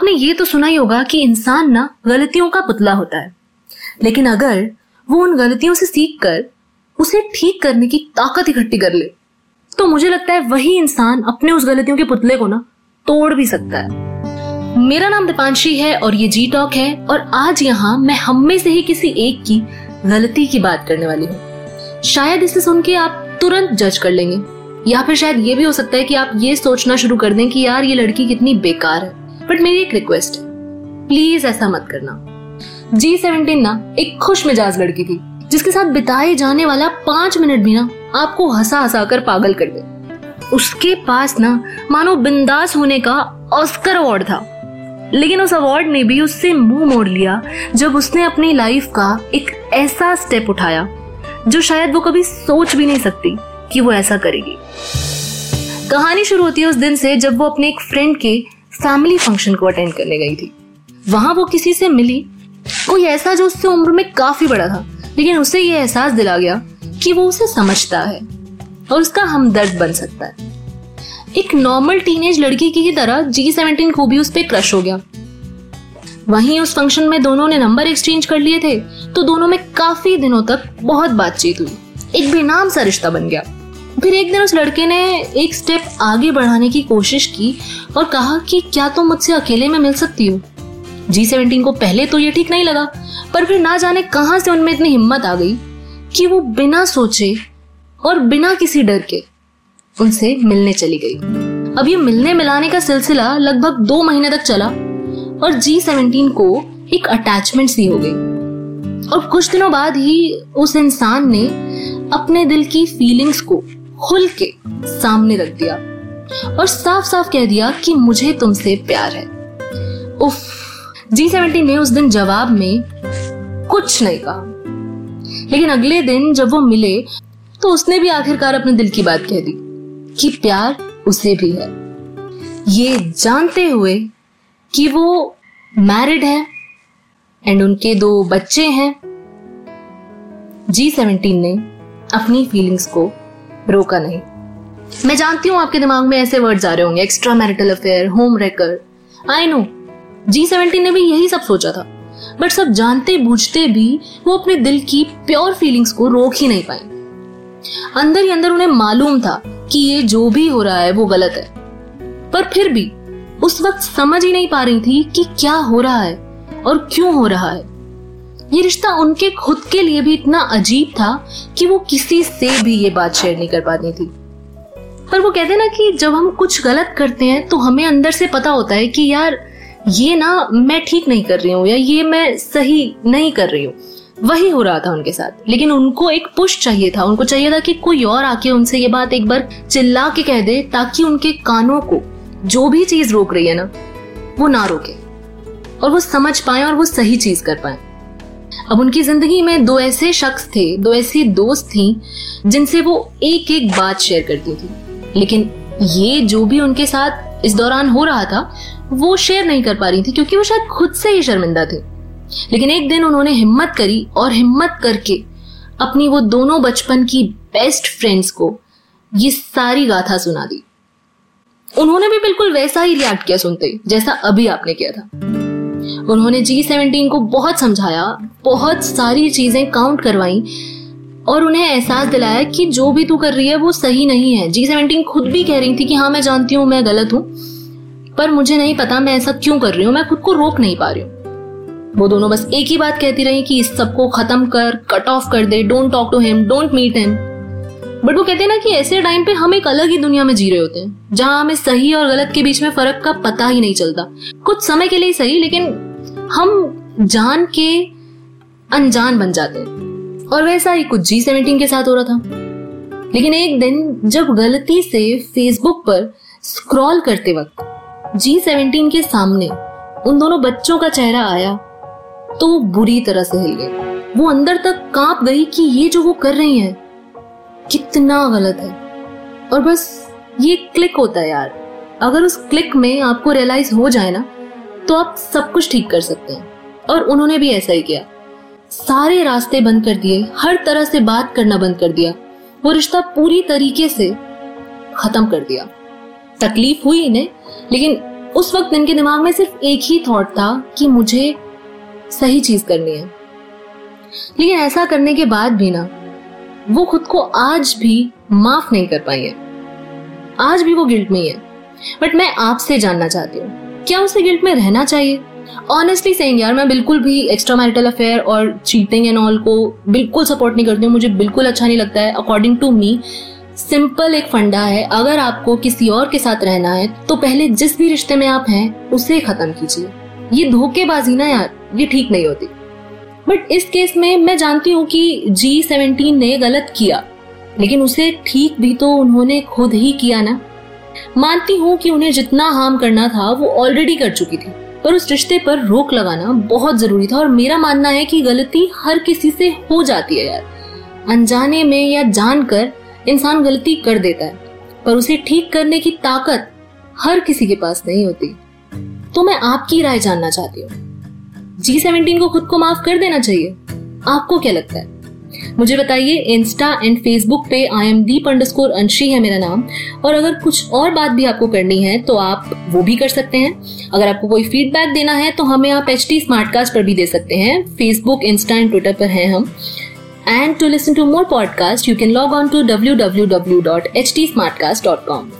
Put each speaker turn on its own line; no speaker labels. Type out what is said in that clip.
आपने ये तो सुना ही होगा कि इंसान ना गलतियों का पुतला होता है। लेकिन अगर वो उन गलतियों से सीख कर उसे ठीक करने की ताकत इकट्ठी कर ले तो मुझे लगता है वही इंसान अपने उस गलतियों के पुतले को ना तोड़ भी सकता है। मेरा नाम दीपांशी है और ये जी टॉक है और आज यहाँ मैं हम में से ही किसी एक की गलती की बात करने वाली हूँ। शायद इसे सुन के आप तुरंत जज कर लेंगे, या फिर शायद ये भी हो सकता है कि आप ये सोचना शुरू कर दें कि यार ये लड़की कितनी बेकार है। बट मेरी एक रिक्वेस्ट है प्लीज़ ऐसा मत करना। जी सेवनटीन ना, एक खुश मिजाज लड़की थी, जिसके साथ बिताए जाने वाला पाँच मिनट भी ना, आपको हंसा हंसा कर पागल कर दे। उसके पास ना, मानो बिंदास होने का ऑस्कर अवार्ड था। लेकिन उस अवार्ड ने भी उससे मुँह मोड़ लिया, जब उसने अपनी लाइफ का एक ऐसा स्टेप उठाया, जो शायद वो कभी सोच भी नहीं सकती कि वो ऐसा करेगी। कहानी शुरू होती है उस दिन से जब वो अपने एक फ्रेंड के फैमिली फ़ंक्शन को अटेंड करने गई थी। वहाँ वो किसी से मिली। कोई ऐसा जो उससे उम्र में काफ़ी बड़ा था, लेकिन उसे ये एहसास दिला गया कि वो उसे समझता है और उसका हमदर्द बन सकता है। एक नॉर्मल टीनेज लड़की की तरह जी सेवनटीन को भी उस पर क्रश हो गया। वहीं उस फ़ंक्शन में दोनों ने नंबर एक्सचेंज कर लिए थे तो दोनों में काफ़ी दिनों तक बहुत बातचीत हुई। एक बेनाम सा रिश्ता बन गया। फिर एक दिन उस लड़के ने एक स्टेप आगे बढ़ाने की कोशिश की और कहा कि क्या तुम तो मुझसे अकेले में मिल सकती हो? जी सेवनटीन को पहले तो ये ठीक नहीं लगा, पर फिर ना जाने कहाँ से उनमें इतनी हिम्मत आ गई कि वो बिना सोचे और बिना किसी डर के उनसे मिलने चली गई। अब ये मिलने मिलाने का सिलसिला लगभग दो महीने तक चला और जी सेवनटीन को एक अटैचमेंट सी हो गई। और कुछ दिनों बाद ही उस इंसान ने अपने दिल की फीलिंग्स को खुल के सामने रख दिया और साफ़ साफ़ कह दिया कि मुझे तुमसे प्यार है। उफ जी सेवेंटी ने उस दिन जवाब में कुछ नहीं कहा। लेकिन अगले दिन जब वो मिले तो उसने भी आखिरकार अपने दिल की बात कह दी कि प्यार उसे भी है। ये जानते हुए कि वो मैरिड है एंड उनके दो बच्चे हैं जी सेवेंटीन ने अपनी फीलिंग्स को रोका नहीं। मैं जानती हूँ आपके दिमाग में ऐसे वर्ड्स आ रहे होंगे extra marital affair home wrecker I know G seventy ने भी यही सब सोचा था। बट सब जानते, बूझते भी वो अपने दिल की प्योर फीलिंग्स को रोक ही नहीं पाए। अंदर ही अंदर उन्हें मालूम था कि ये जो भी हो रहा है वो गलत है। पर फिर भी उस वक्त समझ ही नहीं पा रही थी कि क्या हो रहा है और क्यों हो रहा है। ये रिश्ता उनके खुद के लिए भी इतना अजीब था कि वो किसी से भी ये बात शेयर नहीं कर पाती थी। पर वो कहते ना कि जब हम कुछ गलत करते हैं तो हमें अंदर से पता होता है कि यार, ये ना मैं ठीक नहीं कर रही हूँ या ये मैं सही नहीं कर रही हूँ। वही हो रहा था उनके साथ। लेकिन उनको एक पुश चाहिए था। उनको चाहिए था कि कोई और आके उनसे ये बात एक बार चिल्ला के कह दे, ताकि उनके कानों को जो भी चीज़ रोक रही है ना, वो ना रोके। और वो समझ पाए और वो सही चीज़ कर पाए। अब उनकी ज़िंदगी में दो ऐसे शख्स थे, दो ऐसी दोस्त थी, जिनसे वो एक एक बात शेयर करती थी। लेकिन ये जो भी उनके साथ इस दौरान हो रहा था, वो शेयर नहीं कर पा रही थी क्योंकि वो शायद खुद से ही शर्मिंदा थे। लेकिन एक दिन उन्होंने हिम्मत करी और हिम्मत करके अपनी वो दोनों बचपन की बेस्ट फ्रेंड्स को ये सारी गाथा सुना दी। उन्होंने भी बिल्कुल वैसा ही रिएक्ट किया सुनते, जैसा अभी आपने किया था। उन्होंने जी सेवनटीन को बहुत समझाया, बहुत सारी चीज़ें काउंट करवाई और उन्हें एहसास दिलाया कि जो भी तू कर रही है वो सही नहीं है। जी सेवनटीन खुद भी कह रही थी कि हाँ मैं जानती हूँ, मैं गलत हूँ, पर मुझे नहीं पता मैं ऐसा क्यों कर रही हूँ, मैं खुद को रोक नहीं पा रही हूँ। वो दोनों बस एक ही बात कहती रही कि इस सबको खत्म कर कट ऑफ़ कर दे don't talk to him don't meet him but वो कहते हैं ना कि ऐसे टाइम पे हम एक अलग ही दुनिया में जी रहे होते हैं, जहाँ हमें सही और गलत के बीच में फ़र्क का पता ही नहीं चलता। कुछ समय के लिए सही, लेकिन हम जान के अनजान बन जाते हैं। और वैसा ही कुछ जी सेवेंटीन के साथ हो रहा था। लेकिन एक दिन जब गलती से फेसबुक पर स्क्रॉल करते वक्त जी सेवेंटीन के सामने उन दोनों बच्चों का चेहरा आया तो वो बुरी तरह से हिल गई वो अंदर तक काँप गई कि ये जो वो कर रही है कितना गलत है। और बस ये क्लिक होता है यार। अगर उस क्लिक में आपको रियलाइज़ हो जाए ना तो आप सब कुछ ठीक कर सकते हैं। और उन्होंने भी ऐसा ही किया। सारे रास्ते बंद कर दिए, हर तरह से बात करना बंद कर दिया। वो रिश्ता पूरी तरीके से खत्म कर दिया। तकलीफ़ हुई इन्हें, लेकिन उस वक्त इनके दिमाग में सिर्फ़ एक ही थॉट था कि मुझे सही चीज़ करनी है। लेकिन ऐसा करने के बाद भी ना वो खुद को आज भी माफ़ नहीं कर पाई है। आज भी वो गिल्ट में ही है। बट मैं आपसे जानना चाहती हूँ, क्या उसे गिल्ट में रहना चाहिए? ऑनेस्टली सेइंग यार, मैं बिल्कुल भी एक्स्ट्रा मैरिटल अफेयर और चीटिंग एंड ऑल को बिल्कुल सपोर्ट नहीं करती हूँ। मुझे बिल्कुल अच्छा नहीं लगता है। अकॉर्डिंग टू मी सिंपल एक फंडा है। अगर आपको किसी और के साथ रहना है तो पहले जिस भी रिश्ते में आप हैं, उसे खत्म कीजिए। ये धोखेबाजी ना यार, ये ठीक नहीं होती। बट इस केस में मैं जानती हूँ कि जी सेवनटीन ने गलत किया। लेकिन उसे ठीक भी तो उन्होंने खुद ही किया ना। मानती हूँ कि उन्हें जितना हार्म करना था, वो ऑलरेडी कर चुकी थी। पर उस रिश्ते पर रोक लगाना बहुत ज़रूरी था और मेरा मानना है कि गलती हर किसी से हो जाती है यार। अनजाने में या जानकर इंसान गलती कर देता है, पर उसे ठीक करने की ताकत हर किसी के पास नहीं होती। तो मैं आपकी राय जानना चाहती हूँ। जी सेवनटीन को खुद को माफ़ कर देना चाहिए। आपको क्या लगता है? मुझे बताइए इंस्टा एंड फेसबुक पे आई एम दीप अंडरस्कोर अंशी है मेरा नाम। और अगर कुछ और बात भी आपको करनी है तो आप वो भी कर सकते हैं। अगर आपको कोई फीडबैक देना है तो हमें आप एच टी पर भी दे सकते हैं। फेसबुक इंस्टा एंड ट्विटर पर हैं हम। And to listen to more podcasts, you can log on to www.htsmartcast.com.